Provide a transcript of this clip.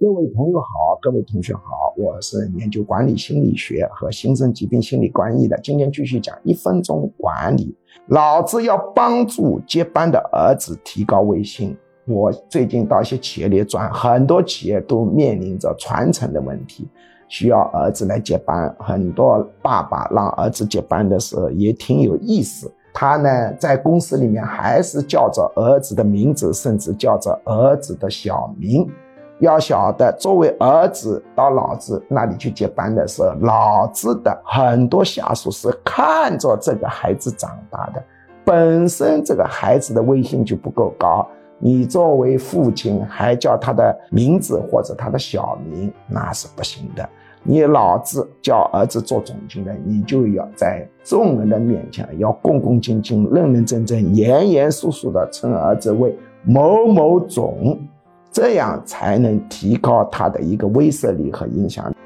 各位朋友好，各位同学好，我是研究管理心理学和新生疾病心理干预的。今天继续讲一分钟管理。老子要帮助接班的儿子提高威信。我最近到一些企业里转，很多企业都面临着传承的问题，需要儿子来接班。很多爸爸让儿子接班的时候也挺有意思，他呢在公司里面还是叫着儿子的名字，甚至叫着儿子的小名。要晓得，作为儿子到老子那里去接班的时候，老子的很多下属是看着这个孩子长大的，本身这个孩子的威信就不够高，你作为父亲还叫他的名字或者他的小名，那是不行的。你老子叫儿子做总经理，你就要在众人的面前要恭恭敬敬、认认真真、严严肃肃的称儿子为某某总。这样才能提高他的一个威慑力和影响力。